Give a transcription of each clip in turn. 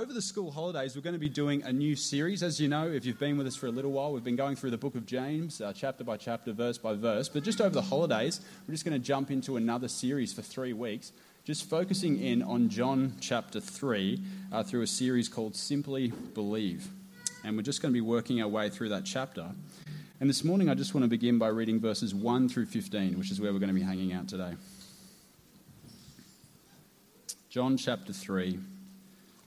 over the school holidays, we're going to be doing a new series. As you know, if you've been with us for a little while, we've been going through the book of James, uh, chapter by chapter, verse by verse. But just over the holidays, we're just going to jump into another series for three weeks, just focusing in on John chapter 3 uh, through a series called Simply Believe. And we're just going to be working our way through that chapter. And this morning, I just want to begin by reading verses 1 through 15, which is where we're going to be hanging out today. John chapter 3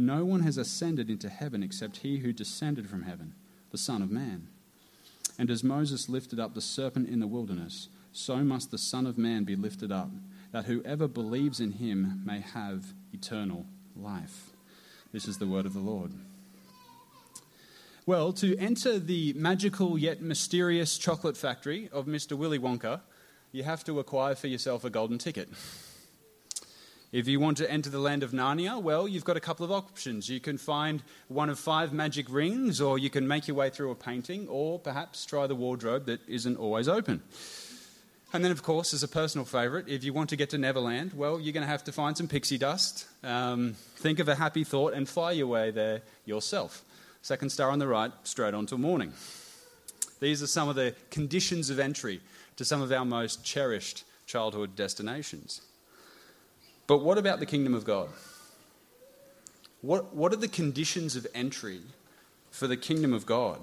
No one has ascended into heaven except he who descended from heaven, the Son of Man. And as Moses lifted up the serpent in the wilderness, so must the Son of Man be lifted up, that whoever believes in him may have eternal life. This is the word of the Lord. Well, to enter the magical yet mysterious chocolate factory of Mr. Willy Wonka, you have to acquire for yourself a golden ticket. If you want to enter the land of Narnia, well, you've got a couple of options. You can find one of five magic rings, or you can make your way through a painting, or perhaps try the wardrobe that isn't always open. And then, of course, as a personal favourite, if you want to get to Neverland, well, you're going to have to find some pixie dust, um, think of a happy thought, and fly your way there yourself. Second star on the right, straight on to morning. These are some of the conditions of entry to some of our most cherished childhood destinations. But what about the kingdom of God? What, what are the conditions of entry for the kingdom of God?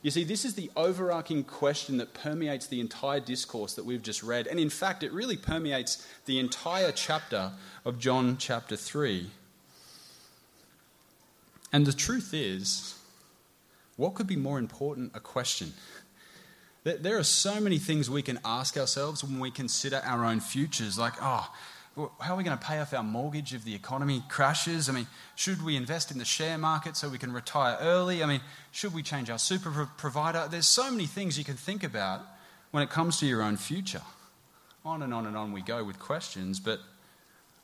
You see, this is the overarching question that permeates the entire discourse that we've just read. And in fact, it really permeates the entire chapter of John chapter 3. And the truth is, what could be more important a question? There are so many things we can ask ourselves when we consider our own futures, like, oh, how are we going to pay off our mortgage if the economy crashes? I mean, should we invest in the share market so we can retire early? I mean, should we change our super provider? There's so many things you can think about when it comes to your own future. On and on and on we go with questions, but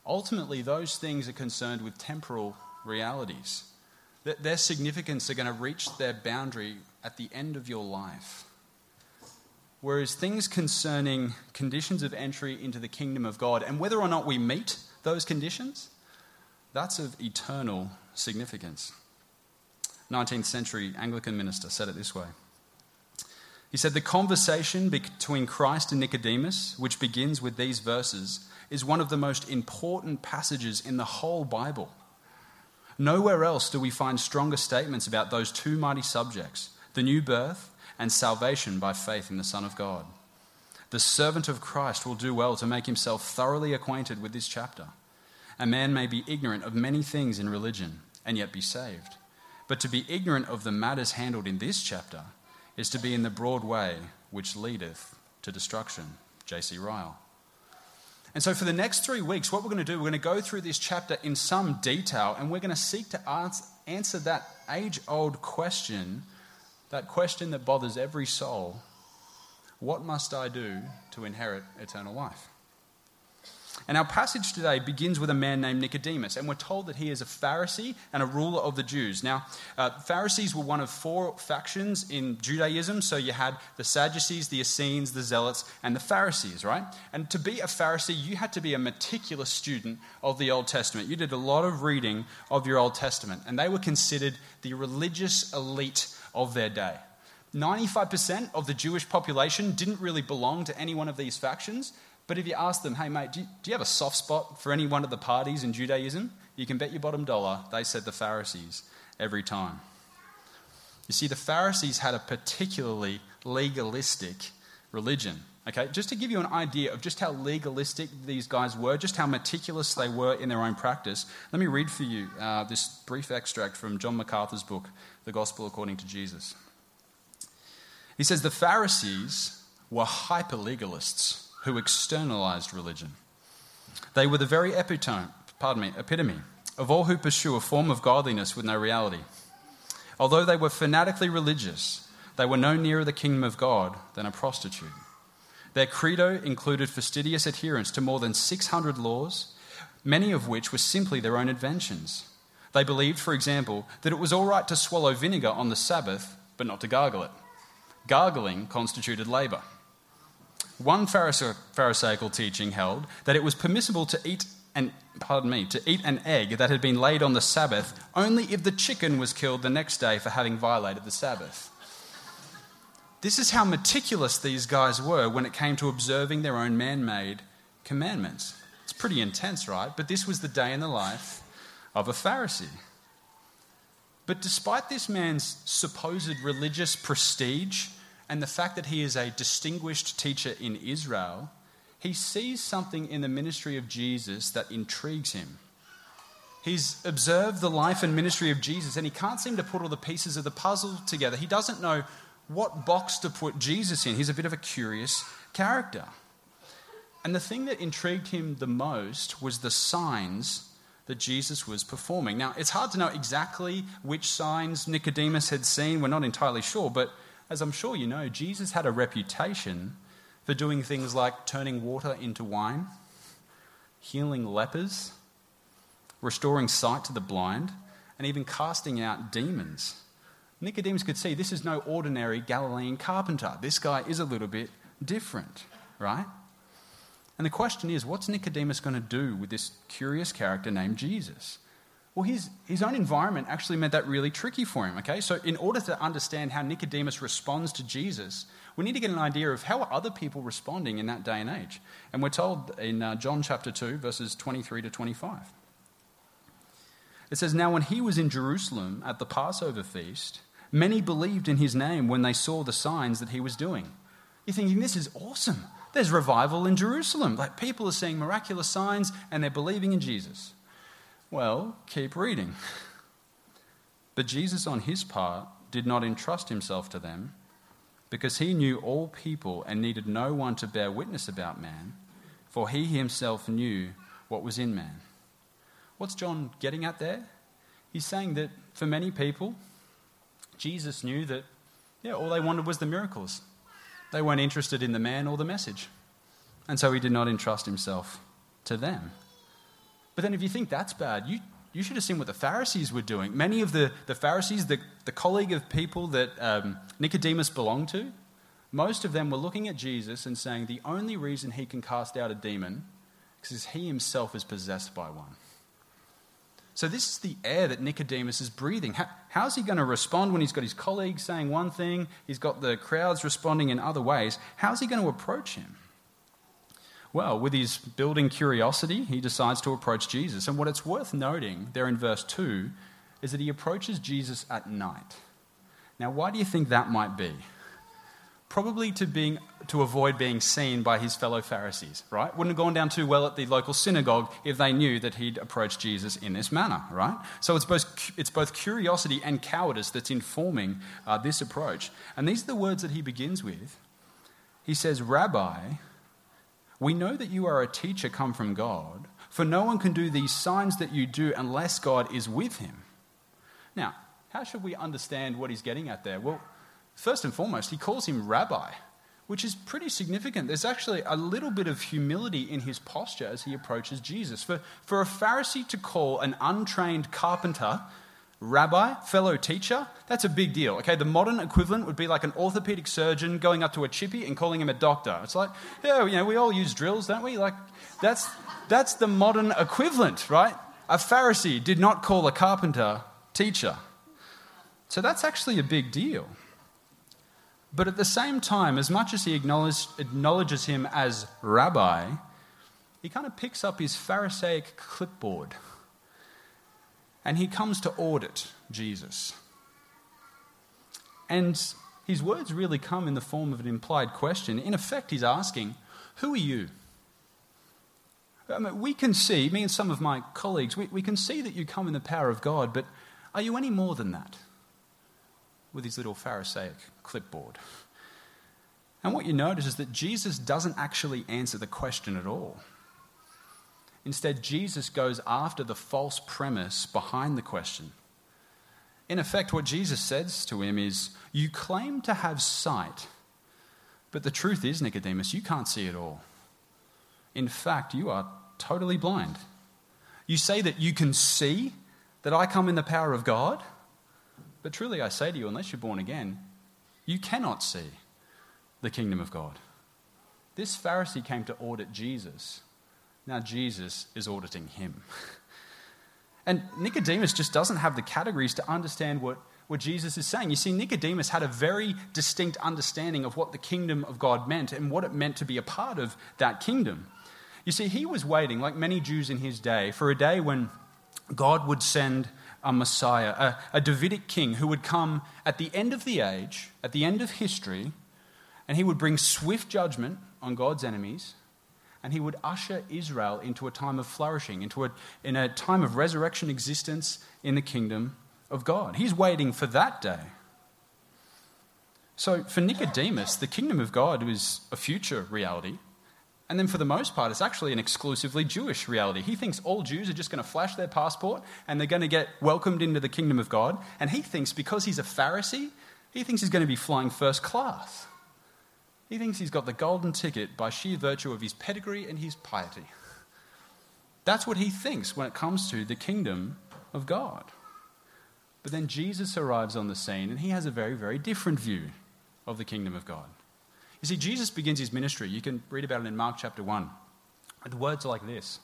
ultimately, those things are concerned with temporal realities. Their significance are going to reach their boundary at the end of your life. Whereas things concerning conditions of entry into the kingdom of God and whether or not we meet those conditions, that's of eternal significance. 19th century Anglican minister said it this way. He said, The conversation between Christ and Nicodemus, which begins with these verses, is one of the most important passages in the whole Bible. Nowhere else do we find stronger statements about those two mighty subjects the new birth and salvation by faith in the Son of God. The servant of Christ will do well to make himself thoroughly acquainted with this chapter. A man may be ignorant of many things in religion and yet be saved. But to be ignorant of the matters handled in this chapter is to be in the broad way which leadeth to destruction. J.C. Ryle. And so, for the next three weeks, what we're going to do, we're going to go through this chapter in some detail and we're going to seek to answer that age old question that question that bothers every soul what must I do to inherit eternal life? And our passage today begins with a man named Nicodemus, and we're told that he is a Pharisee and a ruler of the Jews. Now, uh, Pharisees were one of four factions in Judaism. So you had the Sadducees, the Essenes, the Zealots, and the Pharisees, right? And to be a Pharisee, you had to be a meticulous student of the Old Testament. You did a lot of reading of your Old Testament, and they were considered the religious elite of their day. 95% of the Jewish population didn't really belong to any one of these factions. But if you ask them, hey, mate, do you, do you have a soft spot for any one of the parties in Judaism? You can bet your bottom dollar they said the Pharisees every time. You see, the Pharisees had a particularly legalistic religion. Okay, just to give you an idea of just how legalistic these guys were, just how meticulous they were in their own practice, let me read for you uh, this brief extract from John MacArthur's book, The Gospel According to Jesus. He says the Pharisees were hyper legalists who externalized religion. They were the very epitome, pardon me, epitome of all who pursue a form of godliness with no reality. Although they were fanatically religious, they were no nearer the kingdom of God than a prostitute. Their credo included fastidious adherence to more than 600 laws, many of which were simply their own inventions. They believed, for example, that it was all right to swallow vinegar on the Sabbath, but not to gargle it. Gargling constituted labour. One Pharisaical teaching held that it was permissible to eat an, pardon me, to eat an egg that had been laid on the Sabbath only if the chicken was killed the next day for having violated the Sabbath. This is how meticulous these guys were when it came to observing their own man made commandments. It's pretty intense, right? But this was the day in the life of a Pharisee. But despite this man's supposed religious prestige and the fact that he is a distinguished teacher in Israel, he sees something in the ministry of Jesus that intrigues him. He's observed the life and ministry of Jesus and he can't seem to put all the pieces of the puzzle together. He doesn't know what box to put Jesus in. He's a bit of a curious character. And the thing that intrigued him the most was the signs that Jesus was performing. Now, it's hard to know exactly which signs Nicodemus had seen. We're not entirely sure, but as I'm sure you know, Jesus had a reputation for doing things like turning water into wine, healing lepers, restoring sight to the blind, and even casting out demons. Nicodemus could see this is no ordinary Galilean carpenter. This guy is a little bit different, right? And the question is, what's Nicodemus going to do with this curious character named Jesus? Well, his, his own environment actually made that really tricky for him, okay? So, in order to understand how Nicodemus responds to Jesus, we need to get an idea of how are other people responding in that day and age. And we're told in uh, John chapter 2, verses 23 to 25. It says, Now when he was in Jerusalem at the Passover feast, many believed in his name when they saw the signs that he was doing. You're thinking, this is awesome. There's revival in Jerusalem. Like people are seeing miraculous signs and they're believing in Jesus. Well, keep reading. But Jesus, on his part, did not entrust himself to them because he knew all people and needed no one to bear witness about man, for he himself knew what was in man. What's John getting at there? He's saying that for many people, Jesus knew that, yeah, all they wanted was the miracles. They weren't interested in the man or the message. And so he did not entrust himself to them. But then, if you think that's bad, you, you should have seen what the Pharisees were doing. Many of the, the Pharisees, the, the colleague of people that um, Nicodemus belonged to, most of them were looking at Jesus and saying the only reason he can cast out a demon is because he himself is possessed by one. So, this is the air that Nicodemus is breathing. How, how's he going to respond when he's got his colleagues saying one thing, he's got the crowds responding in other ways? How's he going to approach him? Well, with his building curiosity, he decides to approach Jesus. And what it's worth noting there in verse 2 is that he approaches Jesus at night. Now, why do you think that might be? Probably to, being, to avoid being seen by his fellow Pharisees, right? Wouldn't have gone down too well at the local synagogue if they knew that he'd approached Jesus in this manner, right? So it's both, it's both curiosity and cowardice that's informing uh, this approach. And these are the words that he begins with. He says, Rabbi, we know that you are a teacher come from God, for no one can do these signs that you do unless God is with him. Now, how should we understand what he's getting at there? Well, First and foremost, he calls him rabbi, which is pretty significant. There's actually a little bit of humility in his posture as he approaches Jesus. For, for a Pharisee to call an untrained carpenter rabbi, fellow teacher, that's a big deal. Okay, the modern equivalent would be like an orthopedic surgeon going up to a chippy and calling him a doctor. It's like, yeah, you know, we all use drills, don't we? Like, that's, that's the modern equivalent, right? A Pharisee did not call a carpenter teacher. So that's actually a big deal. But at the same time, as much as he acknowledges him as rabbi, he kind of picks up his Pharisaic clipboard and he comes to audit Jesus. And his words really come in the form of an implied question. In effect, he's asking, Who are you? I mean, we can see, me and some of my colleagues, we, we can see that you come in the power of God, but are you any more than that? With his little Pharisaic clipboard. And what you notice is that Jesus doesn't actually answer the question at all. Instead, Jesus goes after the false premise behind the question. In effect, what Jesus says to him is, You claim to have sight, but the truth is, Nicodemus, you can't see at all. In fact, you are totally blind. You say that you can see that I come in the power of God, but truly I say to you, unless you're born again, you cannot see the kingdom of God. This Pharisee came to audit Jesus now Jesus is auditing him. And Nicodemus just doesn't have the categories to understand what, what Jesus is saying. You see, Nicodemus had a very distinct understanding of what the kingdom of God meant and what it meant to be a part of that kingdom. You see, he was waiting, like many Jews in his day, for a day when God would send a Messiah, a, a Davidic king who would come at the end of the age, at the end of history, and he would bring swift judgment on God's enemies and he would usher Israel into a time of flourishing, into a, in a time of resurrection existence in the kingdom of God. He's waiting for that day. So for Nicodemus, the kingdom of God is a future reality. And then for the most part, it's actually an exclusively Jewish reality. He thinks all Jews are just going to flash their passport and they're going to get welcomed into the kingdom of God. And he thinks because he's a Pharisee, he thinks he's going to be flying first class. He thinks he's got the golden ticket by sheer virtue of his pedigree and his piety. That's what he thinks when it comes to the kingdom of God. But then Jesus arrives on the scene and he has a very, very different view of the kingdom of God. You see, Jesus begins his ministry. You can read about it in Mark chapter 1. The words are like this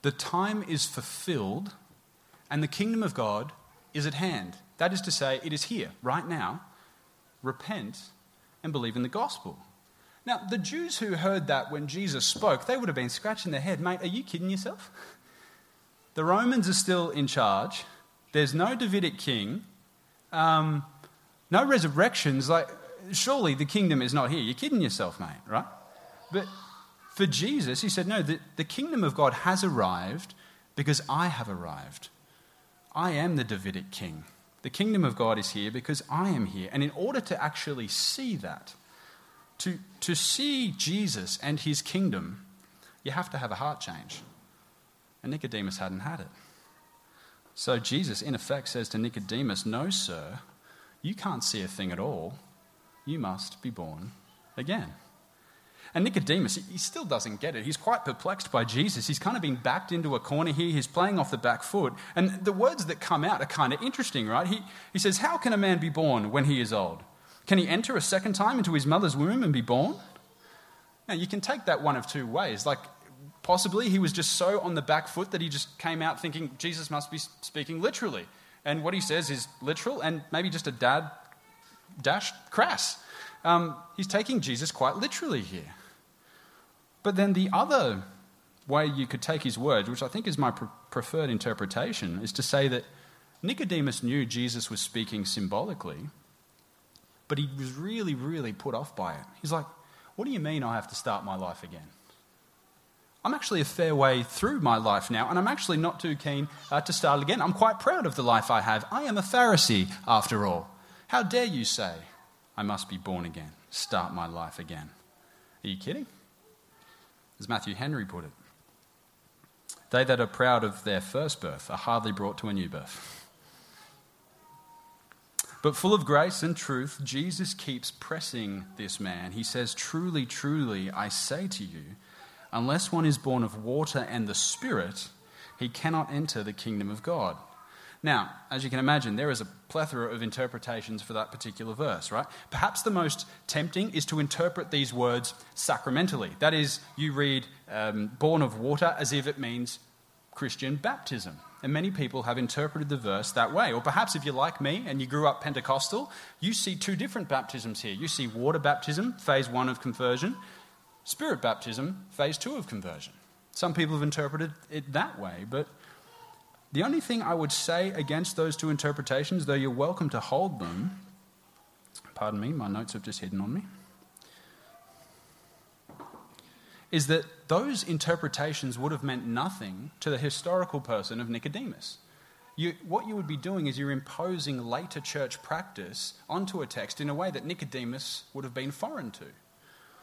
The time is fulfilled and the kingdom of God is at hand. That is to say, it is here, right now. Repent and believe in the gospel. Now, the Jews who heard that when Jesus spoke, they would have been scratching their head. Mate, are you kidding yourself? The Romans are still in charge. There's no Davidic king. Um, no resurrections. Like, surely the kingdom is not here. You're kidding yourself, mate, right? But for Jesus, he said, No, the, the kingdom of God has arrived because I have arrived. I am the Davidic king. The kingdom of God is here because I am here. And in order to actually see that, to, to see Jesus and his kingdom, you have to have a heart change. And Nicodemus hadn't had it. So Jesus, in effect, says to Nicodemus, No, sir, you can't see a thing at all. You must be born again. And Nicodemus, he still doesn't get it. He's quite perplexed by Jesus. He's kind of been backed into a corner here. He's playing off the back foot. And the words that come out are kind of interesting, right? He, he says, How can a man be born when he is old? Can he enter a second time into his mother's womb and be born? Now, you can take that one of two ways. Like, possibly he was just so on the back foot that he just came out thinking Jesus must be speaking literally. And what he says is literal and maybe just a dad dash crass. Um, he's taking Jesus quite literally here. But then the other way you could take his words, which I think is my pre- preferred interpretation, is to say that Nicodemus knew Jesus was speaking symbolically, but he was really, really put off by it. He's like, What do you mean I have to start my life again? I'm actually a fair way through my life now, and I'm actually not too keen uh, to start again. I'm quite proud of the life I have. I am a Pharisee, after all. How dare you say I must be born again, start my life again? Are you kidding? as Matthew Henry put it. They that are proud of their first birth are hardly brought to a new birth. But full of grace and truth, Jesus keeps pressing this man. He says, Truly, truly, I say to you, unless one is born of water and the Spirit, he cannot enter the kingdom of God. Now, as you can imagine, there is a plethora of interpretations for that particular verse, right? Perhaps the most tempting is to interpret these words sacramentally. That is, you read um, born of water as if it means Christian baptism. And many people have interpreted the verse that way. Or perhaps if you're like me and you grew up Pentecostal, you see two different baptisms here. You see water baptism, phase one of conversion, spirit baptism, phase two of conversion. Some people have interpreted it that way, but the only thing I would say against those two interpretations, though you're welcome to hold them, pardon me, my notes have just hidden on me, is that those interpretations would have meant nothing to the historical person of Nicodemus. You, what you would be doing is you're imposing later church practice onto a text in a way that Nicodemus would have been foreign to.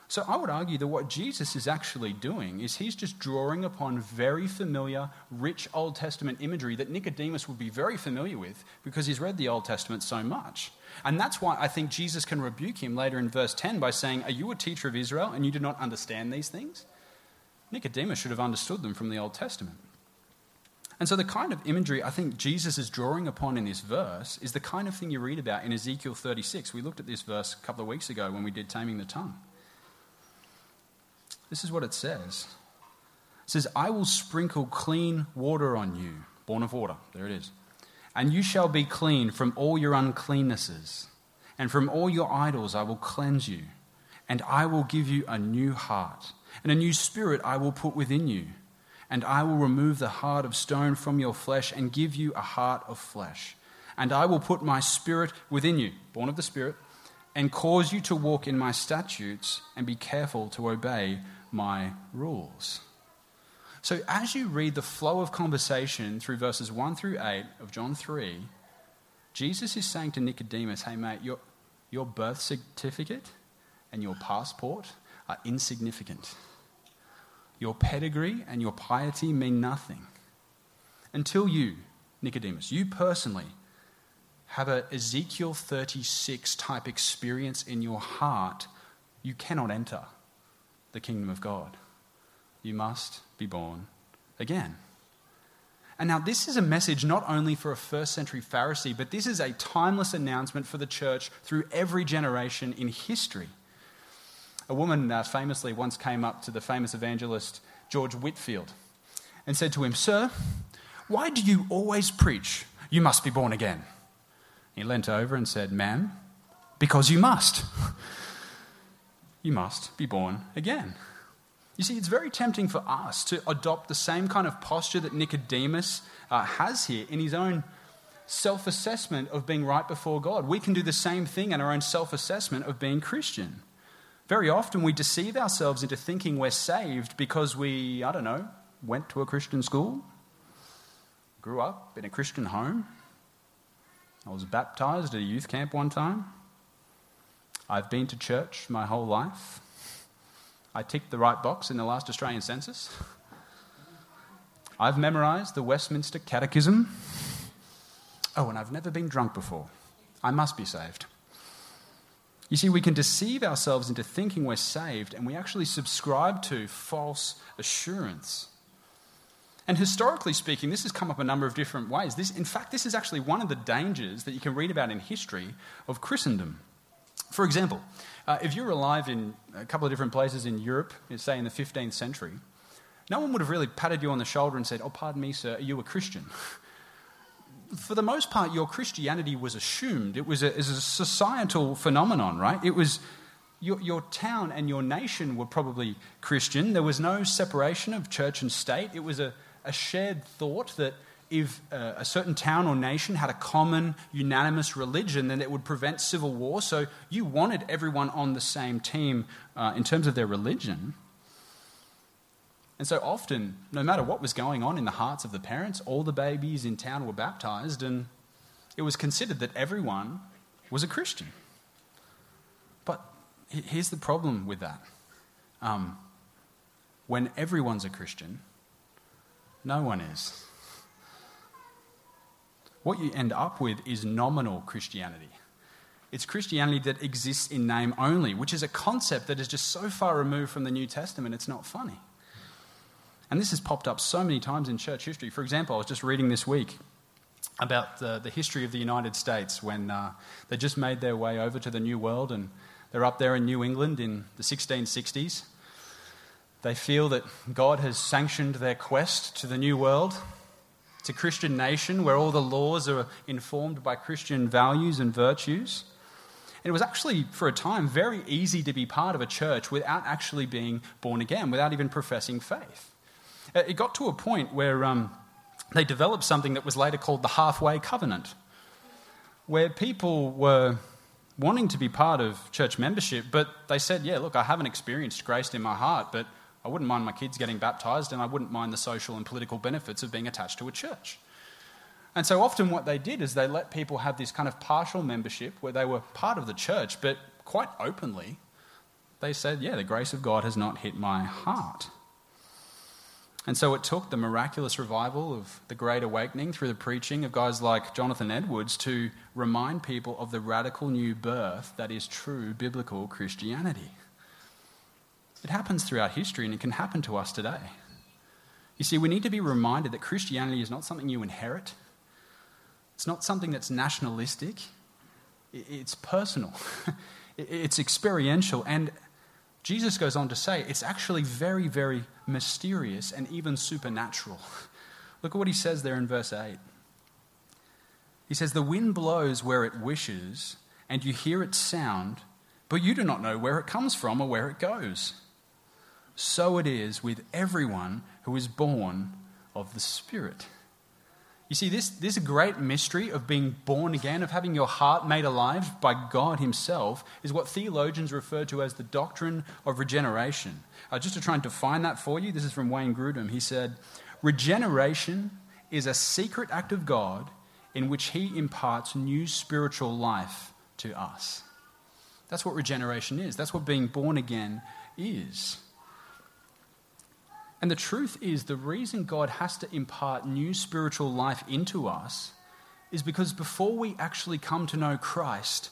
So I would argue that what Jesus is actually doing is he's just drawing upon very familiar, rich Old Testament imagery that Nicodemus would be very familiar with because he's read the Old Testament so much. And that's why I think Jesus can rebuke him later in verse 10 by saying, Are you a teacher of Israel and you do not understand these things? Nicodemus should have understood them from the Old Testament. And so, the kind of imagery I think Jesus is drawing upon in this verse is the kind of thing you read about in Ezekiel 36. We looked at this verse a couple of weeks ago when we did Taming the Tongue. This is what it says It says, I will sprinkle clean water on you, born of water. There it is. And you shall be clean from all your uncleannesses, and from all your idols I will cleanse you. And I will give you a new heart, and a new spirit I will put within you. And I will remove the heart of stone from your flesh and give you a heart of flesh. And I will put my spirit within you, born of the Spirit, and cause you to walk in my statutes and be careful to obey my rules. So, as you read the flow of conversation through verses 1 through 8 of John 3, Jesus is saying to Nicodemus, Hey, mate, your, your birth certificate and your passport are insignificant. Your pedigree and your piety mean nothing. Until you, Nicodemus, you personally, have a Ezekiel 36 type experience in your heart, you cannot enter the kingdom of God. You must be born again. And now, this is a message not only for a first century Pharisee, but this is a timeless announcement for the church through every generation in history. A woman uh, famously once came up to the famous evangelist George Whitefield and said to him, Sir, why do you always preach you must be born again? He leant over and said, Ma'am, because you must you must be born again. You see, it's very tempting for us to adopt the same kind of posture that Nicodemus uh, has here in his own self assessment of being right before God. We can do the same thing in our own self assessment of being Christian. Very often we deceive ourselves into thinking we're saved because we, I don't know, went to a Christian school, grew up in a Christian home. I was baptized at a youth camp one time. I've been to church my whole life. I ticked the right box in the last Australian census. I've memorized the Westminster Catechism. Oh, and I've never been drunk before. I must be saved. You see, we can deceive ourselves into thinking we're saved, and we actually subscribe to false assurance. And historically speaking, this has come up a number of different ways. This, in fact, this is actually one of the dangers that you can read about in history of Christendom. For example, uh, if you were alive in a couple of different places in Europe, say in the 15th century, no one would have really patted you on the shoulder and said, Oh, pardon me, sir, are you a Christian? For the most part, your Christianity was assumed. It was a, it was a societal phenomenon, right? It was your, your town and your nation were probably Christian. There was no separation of church and state. It was a, a shared thought that if uh, a certain town or nation had a common, unanimous religion, then it would prevent civil war. So you wanted everyone on the same team uh, in terms of their religion. And so often, no matter what was going on in the hearts of the parents, all the babies in town were baptized, and it was considered that everyone was a Christian. But here's the problem with that um, when everyone's a Christian, no one is what you end up with is nominal Christianity. It's Christianity that exists in name only, which is a concept that is just so far removed from the New Testament, it's not funny. And this has popped up so many times in church history. For example, I was just reading this week about the, the history of the United States when uh, they just made their way over to the New World and they're up there in New England in the 1660s. They feel that God has sanctioned their quest to the New World. to Christian nation where all the laws are informed by Christian values and virtues. And it was actually, for a time, very easy to be part of a church without actually being born again, without even professing faith. Uh, it got to a point where um, they developed something that was later called the halfway covenant, where people were wanting to be part of church membership, but they said, Yeah, look, I haven't experienced grace in my heart, but I wouldn't mind my kids getting baptized, and I wouldn't mind the social and political benefits of being attached to a church. And so often, what they did is they let people have this kind of partial membership where they were part of the church, but quite openly, they said, Yeah, the grace of God has not hit my heart. And so it took the miraculous revival of the Great Awakening through the preaching of guys like Jonathan Edwards to remind people of the radical new birth that is true biblical Christianity. It happens throughout history and it can happen to us today. You see, we need to be reminded that Christianity is not something you inherit, it's not something that's nationalistic, it's personal, it's experiential. And Jesus goes on to say it's actually very, very mysterious and even supernatural. Look at what he says there in verse 8. He says, The wind blows where it wishes, and you hear its sound, but you do not know where it comes from or where it goes so it is with everyone who is born of the Spirit. You see, this, this great mystery of being born again, of having your heart made alive by God Himself, is what theologians refer to as the doctrine of regeneration. Uh, just to try and define that for you, this is from Wayne Grudem. He said, Regeneration is a secret act of God in which He imparts new spiritual life to us. That's what regeneration is. That's what being born again is. And the truth is, the reason God has to impart new spiritual life into us is because before we actually come to know Christ,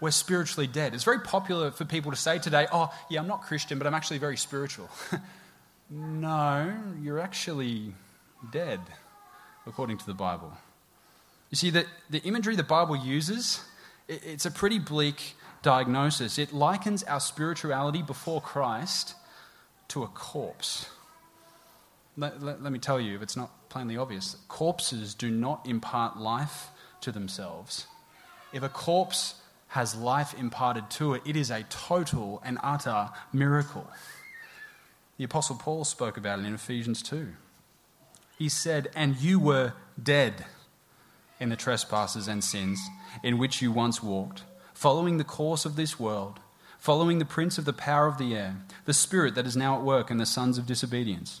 we're spiritually dead. It's very popular for people to say today, oh, yeah, I'm not Christian, but I'm actually very spiritual. no, you're actually dead, according to the Bible. You see, the, the imagery the Bible uses, it, it's a pretty bleak diagnosis. It likens our spirituality before Christ to a corpse. Let, let, let, me tell you, if it's not plainly obvious, corpses do not impart life to themselves. If a corpse has life imparted to it, it is a total and utter miracle. The Apostle Paul spoke about it in Ephesians 2. He said, And you were dead in the trespasses and sins in which you once walked, following the course of this world, following the prince of the power of the air, the spirit that is now at work in the sons of disobedience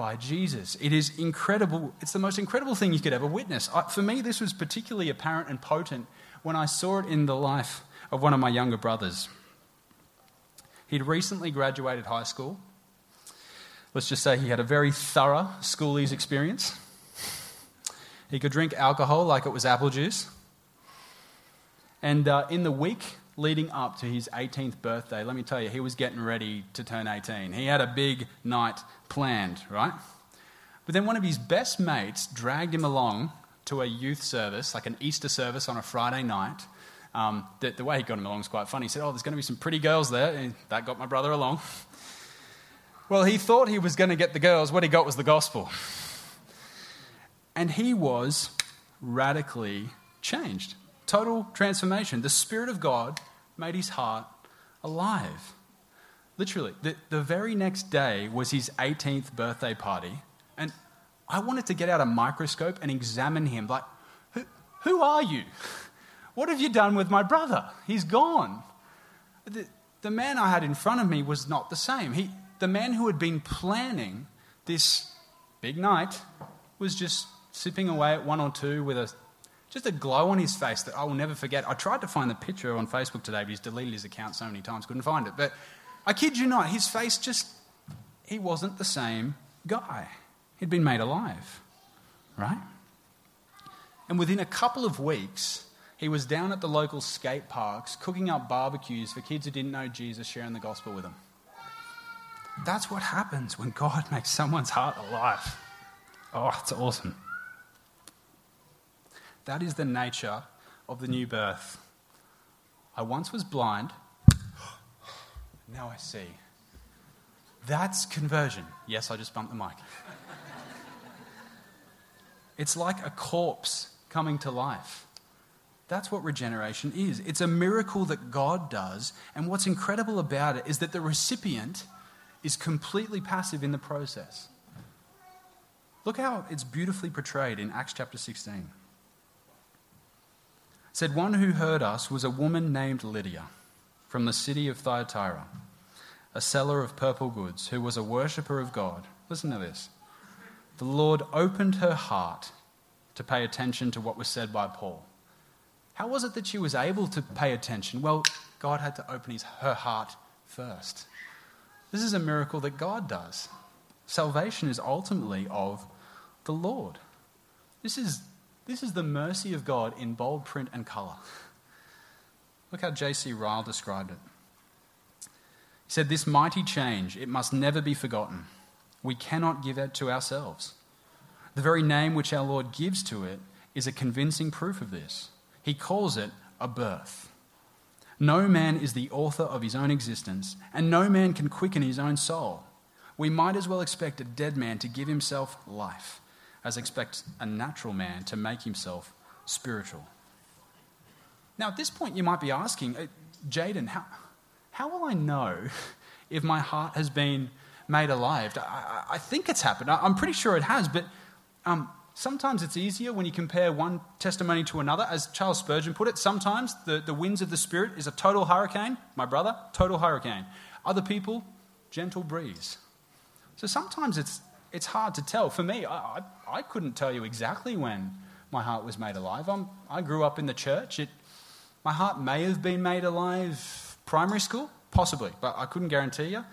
by Jesus. It is incredible. It's the most incredible thing you could ever witness. For me, this was particularly apparent and potent when I saw it in the life of one of my younger brothers. He'd recently graduated high school. Let's just say he had a very thorough schoolies experience. He could drink alcohol like it was apple juice. And uh, in the week leading up to his 18th birthday, let me tell you, he was getting ready to turn 18. He had a big night planned, right? But then one of his best mates dragged him along to a youth service, like an Easter service on a Friday night. Um, the, the, way he got him along was quite funny. He said, Oh, there's going to be some pretty girls there. And that got my brother along. Well, he thought he was going to get the girls. What he got was the gospel. And he was radically changed. Total transformation. The Spirit of God made his heart alive. Literally, the, the very next day was his 18th birthday party, and I wanted to get out a microscope and examine him. Like, who, who are you? What have you done with my brother? He's gone. The, the man I had in front of me was not the same. He, the man who had been planning this big night was just sipping away at one or two with a, just a glow on his face that I will never forget. I tried to find the picture on Facebook today, but he's deleted his account so many times, couldn't find it. But I kid you not, his face just, he wasn't the same guy. He'd been made alive, right? And within a couple of weeks, he was down at the local skate parks cooking up barbecues for kids who didn't know Jesus, sharing the gospel with them. That's what happens when God makes someone's heart alive. Oh, it's awesome. That is the nature of the new birth. I once was blind, now I see. That's conversion. Yes, I just bumped the mic. it's like a corpse coming to life. That's what regeneration is. It's a miracle that God does, and what's incredible about it is that the recipient is completely passive in the process. Look how it's beautifully portrayed in Acts chapter 16. Said, One who heard us was a woman named Lydia from the city of Thyatira, a seller of purple goods, who was a worshipper of God. Listen to this. The Lord opened her heart to pay attention to what was said by Paul. How was it that she was able to pay attention? Well, God had to open his, her heart first. This is a miracle that God does. Salvation is ultimately of the Lord. This is, this is the mercy of God in bold print and colour. Look how J.C. Ryle described it. He said, This mighty change, it must never be forgotten. We cannot give it to ourselves. The very name which our Lord gives to it is a convincing proof of this. He calls it a birth. No man is the author of his own existence, and no man can quicken his own soul. We might as well expect a dead man to give himself life as expect a natural man to make himself spiritual. Now, at this point, you might be asking, uh, Jaden, how, how will I know if my heart has been made alive? I, I think it's happened. I'm pretty sure it has, but um, Sometimes it's easier when you compare one testimony to another. As Charles Spurgeon put it, sometimes the, the winds of the Spirit is a total hurricane. My brother, total hurricane. Other people, gentle breeze. So sometimes it's, it's hard to tell. For me, I, I, I couldn't tell you exactly when my heart was made alive. I'm, I grew up in the church. It, my heart may have been made alive primary school, possibly, but I couldn't guarantee you.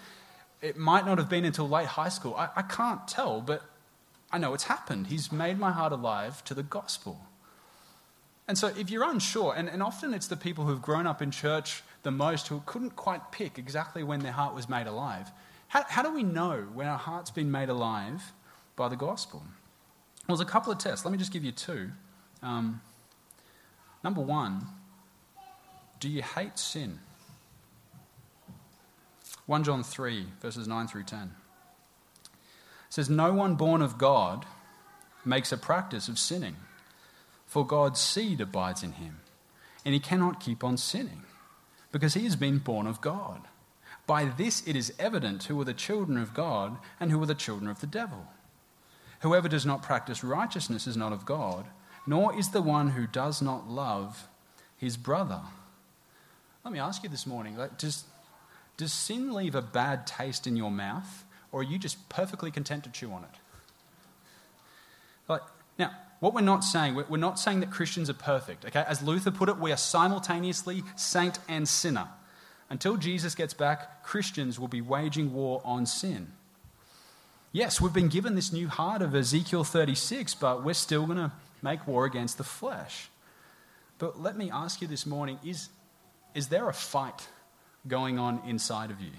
It might not have been until late high school. I, I can't tell, but I know it's happened. He's made my heart alive to the gospel. And so, if you're unsure, and, and often it's the people who've grown up in church the most who couldn't quite pick exactly when their heart was made alive, how, how do we know when our heart's been made alive by the gospel? Well, there's a couple of tests. Let me just give you two. Um, number one, do you hate sin? 1 John 3, verses 9 through 10 says, No one born of God makes a practice of sinning, for God's seed abides in him, and he cannot keep on sinning, because he has been born of God. By this it is evident who are the children of God and who are the children of the devil. Whoever does not practice righteousness is not of God, nor is the one who does not love his brother. Let me ask you this morning like, does, does sin leave a bad taste in your mouth? or are you just perfectly content to chew on it? Like, now, what we're not saying, we're not saying that Christians are perfect, okay? As Luther put it, we are simultaneously saint and sinner. Until Jesus gets back, Christians will be waging war on sin. Yes, we've been given this new heart of Ezekiel 36, but we're still going to make war against the flesh. But let me ask you this morning is, is there a fight going on inside of you?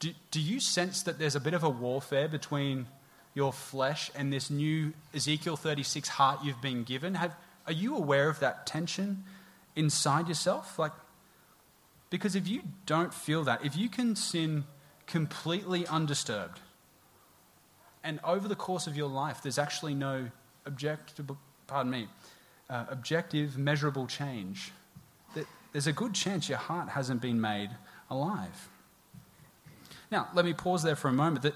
Do, do you sense that there's a bit of a warfare between your flesh and this new Ezekiel 36 heart you've been given? Have, are you aware of that tension inside yourself? Like, because if you don't feel that, if you can sin completely undisturbed, and over the course of your life, there's actually no objective, pardon me, uh, objective, measurable change, that there's a good chance your heart hasn't been made alive. Now, let me pause there for a moment. That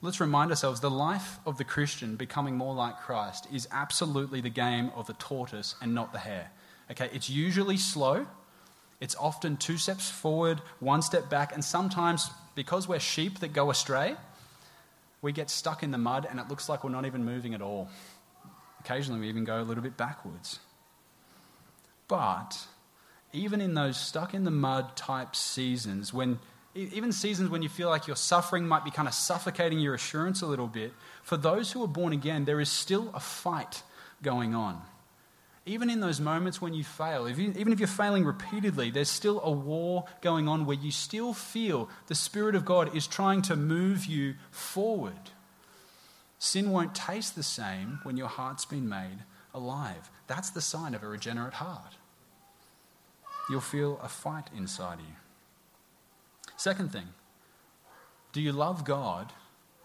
let's remind ourselves the life of the Christian becoming more like Christ is absolutely the game of the tortoise and not the hare. Okay, it's usually slow, It's often two steps forward, one step back, and sometimes, because we're sheep that go astray, we get stuck in the mud and it looks like we're not even moving at all. Occasionally, we even go a little bit backwards. But even in those stuck in the mud type seasons, when even seasons when you feel like your suffering might be kind of suffocating your assurance a little bit, for those who are born again, there is still a fight going on. Even in those moments when you fail, if you, even if you're failing repeatedly, there's still a war going on where you still feel the Spirit of God is trying to move you forward. Sin won't taste the same when your heart's been made alive. That's the sign of a regenerate heart. You'll feel a fight inside you. Second thing, do you love God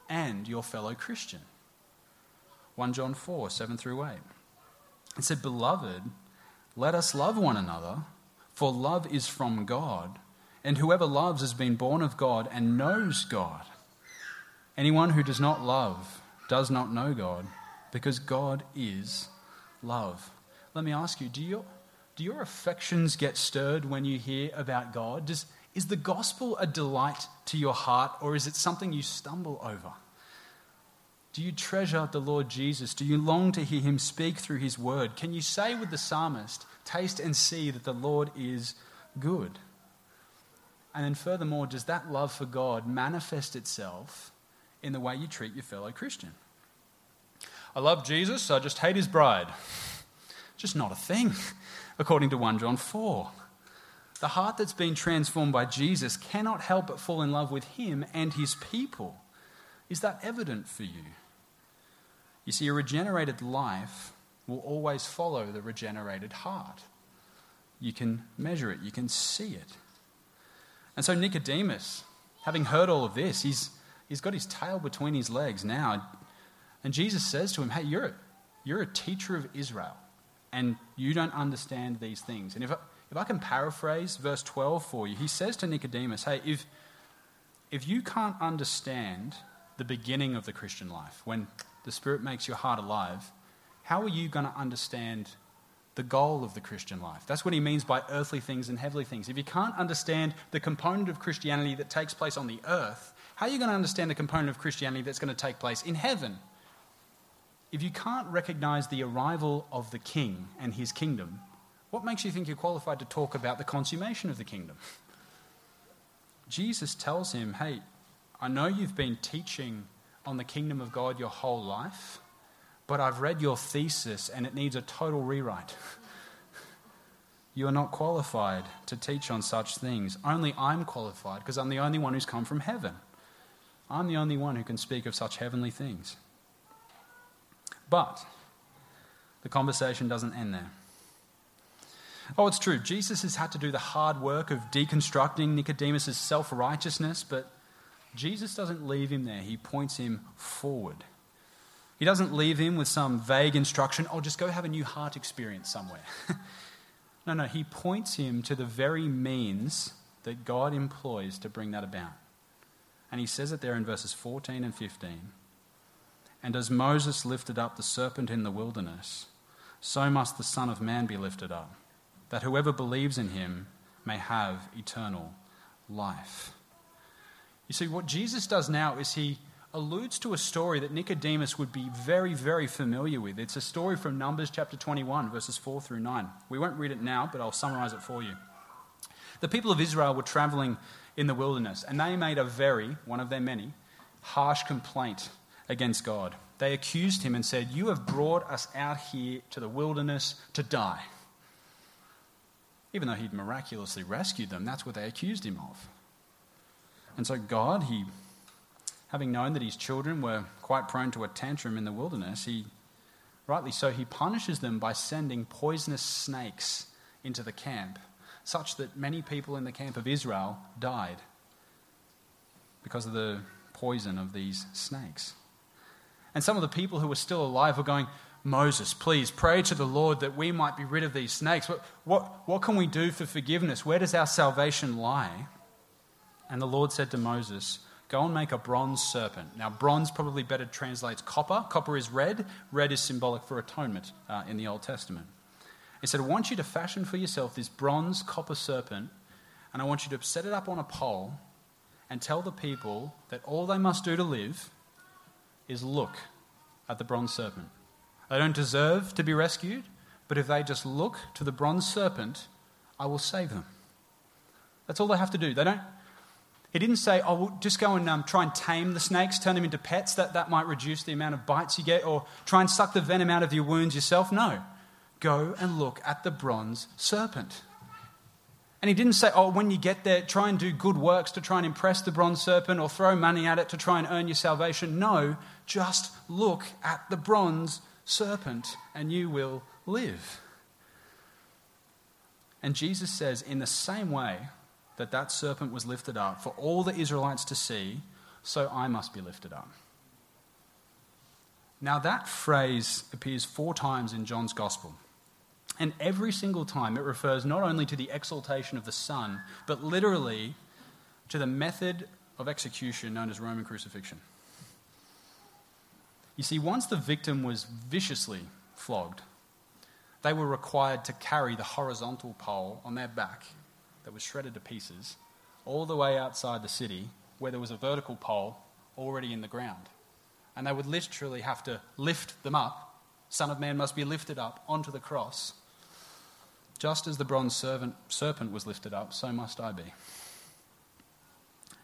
and your fellow Christian? 1 John 4 7 through 8. It said, Beloved, let us love one another, for love is from God, and whoever loves has been born of God and knows God. Anyone who does not love does not know God, because God is love. Let me ask you, do your, do your affections get stirred when you hear about God? Does, is the gospel a delight to your heart, or is it something you stumble over? Do you treasure the Lord Jesus? Do you long to hear him speak through his word? Can you say with the psalmist, Taste and see that the Lord is good? And then, furthermore, does that love for God manifest itself in the way you treat your fellow Christian? I love Jesus, I just hate his bride. Just not a thing, according to 1 John 4. The heart that's been transformed by Jesus cannot help but fall in love with him and his people. Is that evident for you? You see, a regenerated life will always follow the regenerated heart. You can measure it, you can see it. And so, Nicodemus, having heard all of this, he's, he's got his tail between his legs now. And Jesus says to him, Hey, you're a, you're a teacher of Israel, and you don't understand these things. And if I, if I can paraphrase verse 12 for you, he says to Nicodemus, Hey, if, if you can't understand the beginning of the Christian life, when the Spirit makes your heart alive, how are you going to understand the goal of the Christian life? That's what he means by earthly things and heavenly things. If you can't understand the component of Christianity that takes place on the earth, how are you going to understand the component of Christianity that's going to take place in heaven? If you can't recognize the arrival of the king and his kingdom, what makes you think you're qualified to talk about the consummation of the kingdom? Jesus tells him, Hey, I know you've been teaching on the kingdom of God your whole life, but I've read your thesis and it needs a total rewrite. you are not qualified to teach on such things. Only I'm qualified because I'm the only one who's come from heaven. I'm the only one who can speak of such heavenly things. But the conversation doesn't end there. Oh, it's true. Jesus has had to do the hard work of deconstructing Nicodemus' self righteousness, but Jesus doesn't leave him there, he points him forward. He doesn't leave him with some vague instruction, oh, just go have a new heart experience somewhere. no, no, he points him to the very means that God employs to bring that about. And he says it there in verses 14 and 15. And as Moses lifted up the serpent in the wilderness, so must the Son of Man be lifted up, that whoever believes in him may have eternal life. You see, what Jesus does now is he alludes to a story that Nicodemus would be very, very familiar with. It's a story from Numbers chapter 21, verses 4 through 9. We won't read it now, but I'll summarize it for you. The people of Israel were traveling in the wilderness, and they made a very, one of their many, harsh complaint against God. They accused him and said, You have brought us out here to the wilderness to die. Even though he'd miraculously rescued them, that's what they accused him of. And so God, he, having known that his children were quite prone to a tantrum in the wilderness, he, rightly so, he punishes them by sending poisonous snakes into the camp, such that many people in the camp of Israel died because of the poison of these snakes. And some of the people who were still alive were going, Moses, please pray to the Lord that we might be rid of these snakes. What, what, what can we do for forgiveness? Where does our salvation lie? And the Lord said to Moses, Go and make a bronze serpent. Now, bronze probably better translates copper. Copper is red. Red is symbolic for atonement uh, in the Old Testament. He said, I want you to fashion for yourself this bronze copper serpent, and I want you to set it up on a pole and tell the people that all they must do to live is look at the bronze serpent. They don't deserve to be rescued, but if they just look to the bronze serpent, I will save them. That's all they have to do. They don't. He didn't say, "Oh, we'll just go and um, try and tame the snakes, turn them into pets. That that might reduce the amount of bites you get, or try and suck the venom out of your wounds yourself." No, go and look at the bronze serpent. And he didn't say, "Oh, when you get there, try and do good works to try and impress the bronze serpent, or throw money at it to try and earn your salvation." No, just look at the bronze serpent, and you will live. And Jesus says, in the same way that that serpent was lifted up for all the Israelites to see, so I must be lifted up. Now, that phrase appears four times in John's Gospel. And every single time it refers not only to the exaltation of the Son, but literally to the method of execution known as Roman crucifixion. You see, once the victim was viciously flogged, they were required to carry the horizontal pole on their back that was shredded to pieces all the way outside the city where there was a vertical pole already in the ground. And they would literally have to lift them up. Son of Man must be lifted up onto the cross. Just as the bronze servant, serpent was lifted up, so must I be.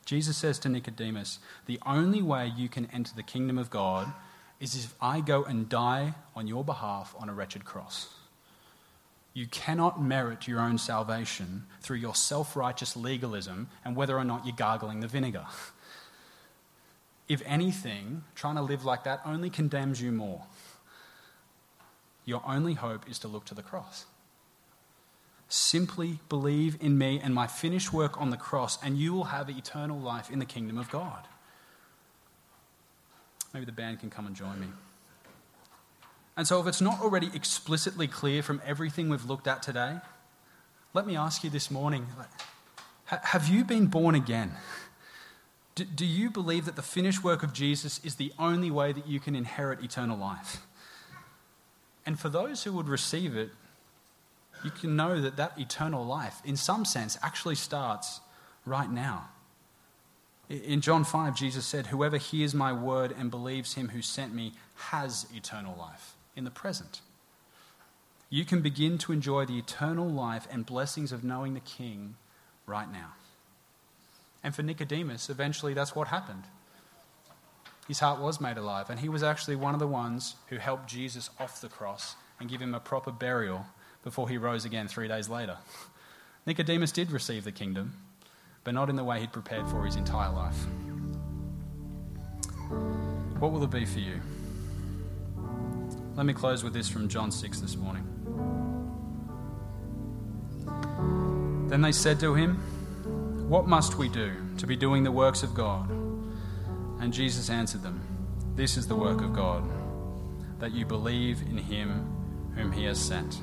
Jesus says to Nicodemus, The only way you can enter the kingdom of God is if I go and die on your behalf on a wretched cross. You cannot merit your own salvation through your self righteous legalism and whether or not you're gargling the vinegar. If anything, trying to live like that only condemns you more. Your only hope is to look to the cross. Simply believe in me and my finished work on the cross, and you will have eternal life in the kingdom of God. Maybe the band can come and join me. And so, if it's not already explicitly clear from everything we've looked at today, let me ask you this morning have you been born again? Do, you believe that the finished work of Jesus is the only way that you can inherit eternal life? And for those who would receive it, you can know that that eternal life, in some sense, actually starts right now. In John 5, Jesus said, Whoever hears my word and believes him who sent me has eternal life in the present. You can begin to enjoy the eternal life and blessings of knowing the King right now. And for Nicodemus, eventually that's what happened. His heart was made alive, and he was actually one of the ones who helped Jesus off the cross and give him a proper burial before he rose again three days later. Nicodemus did receive the kingdom, but not in the way he'd prepared for his entire life. What will it be for you? Let me close with this from John 6 this morning. Then they said to him, What must we do to be doing the works of God? And Jesus answered them, This is the work of God, that you believe in him whom he has sent.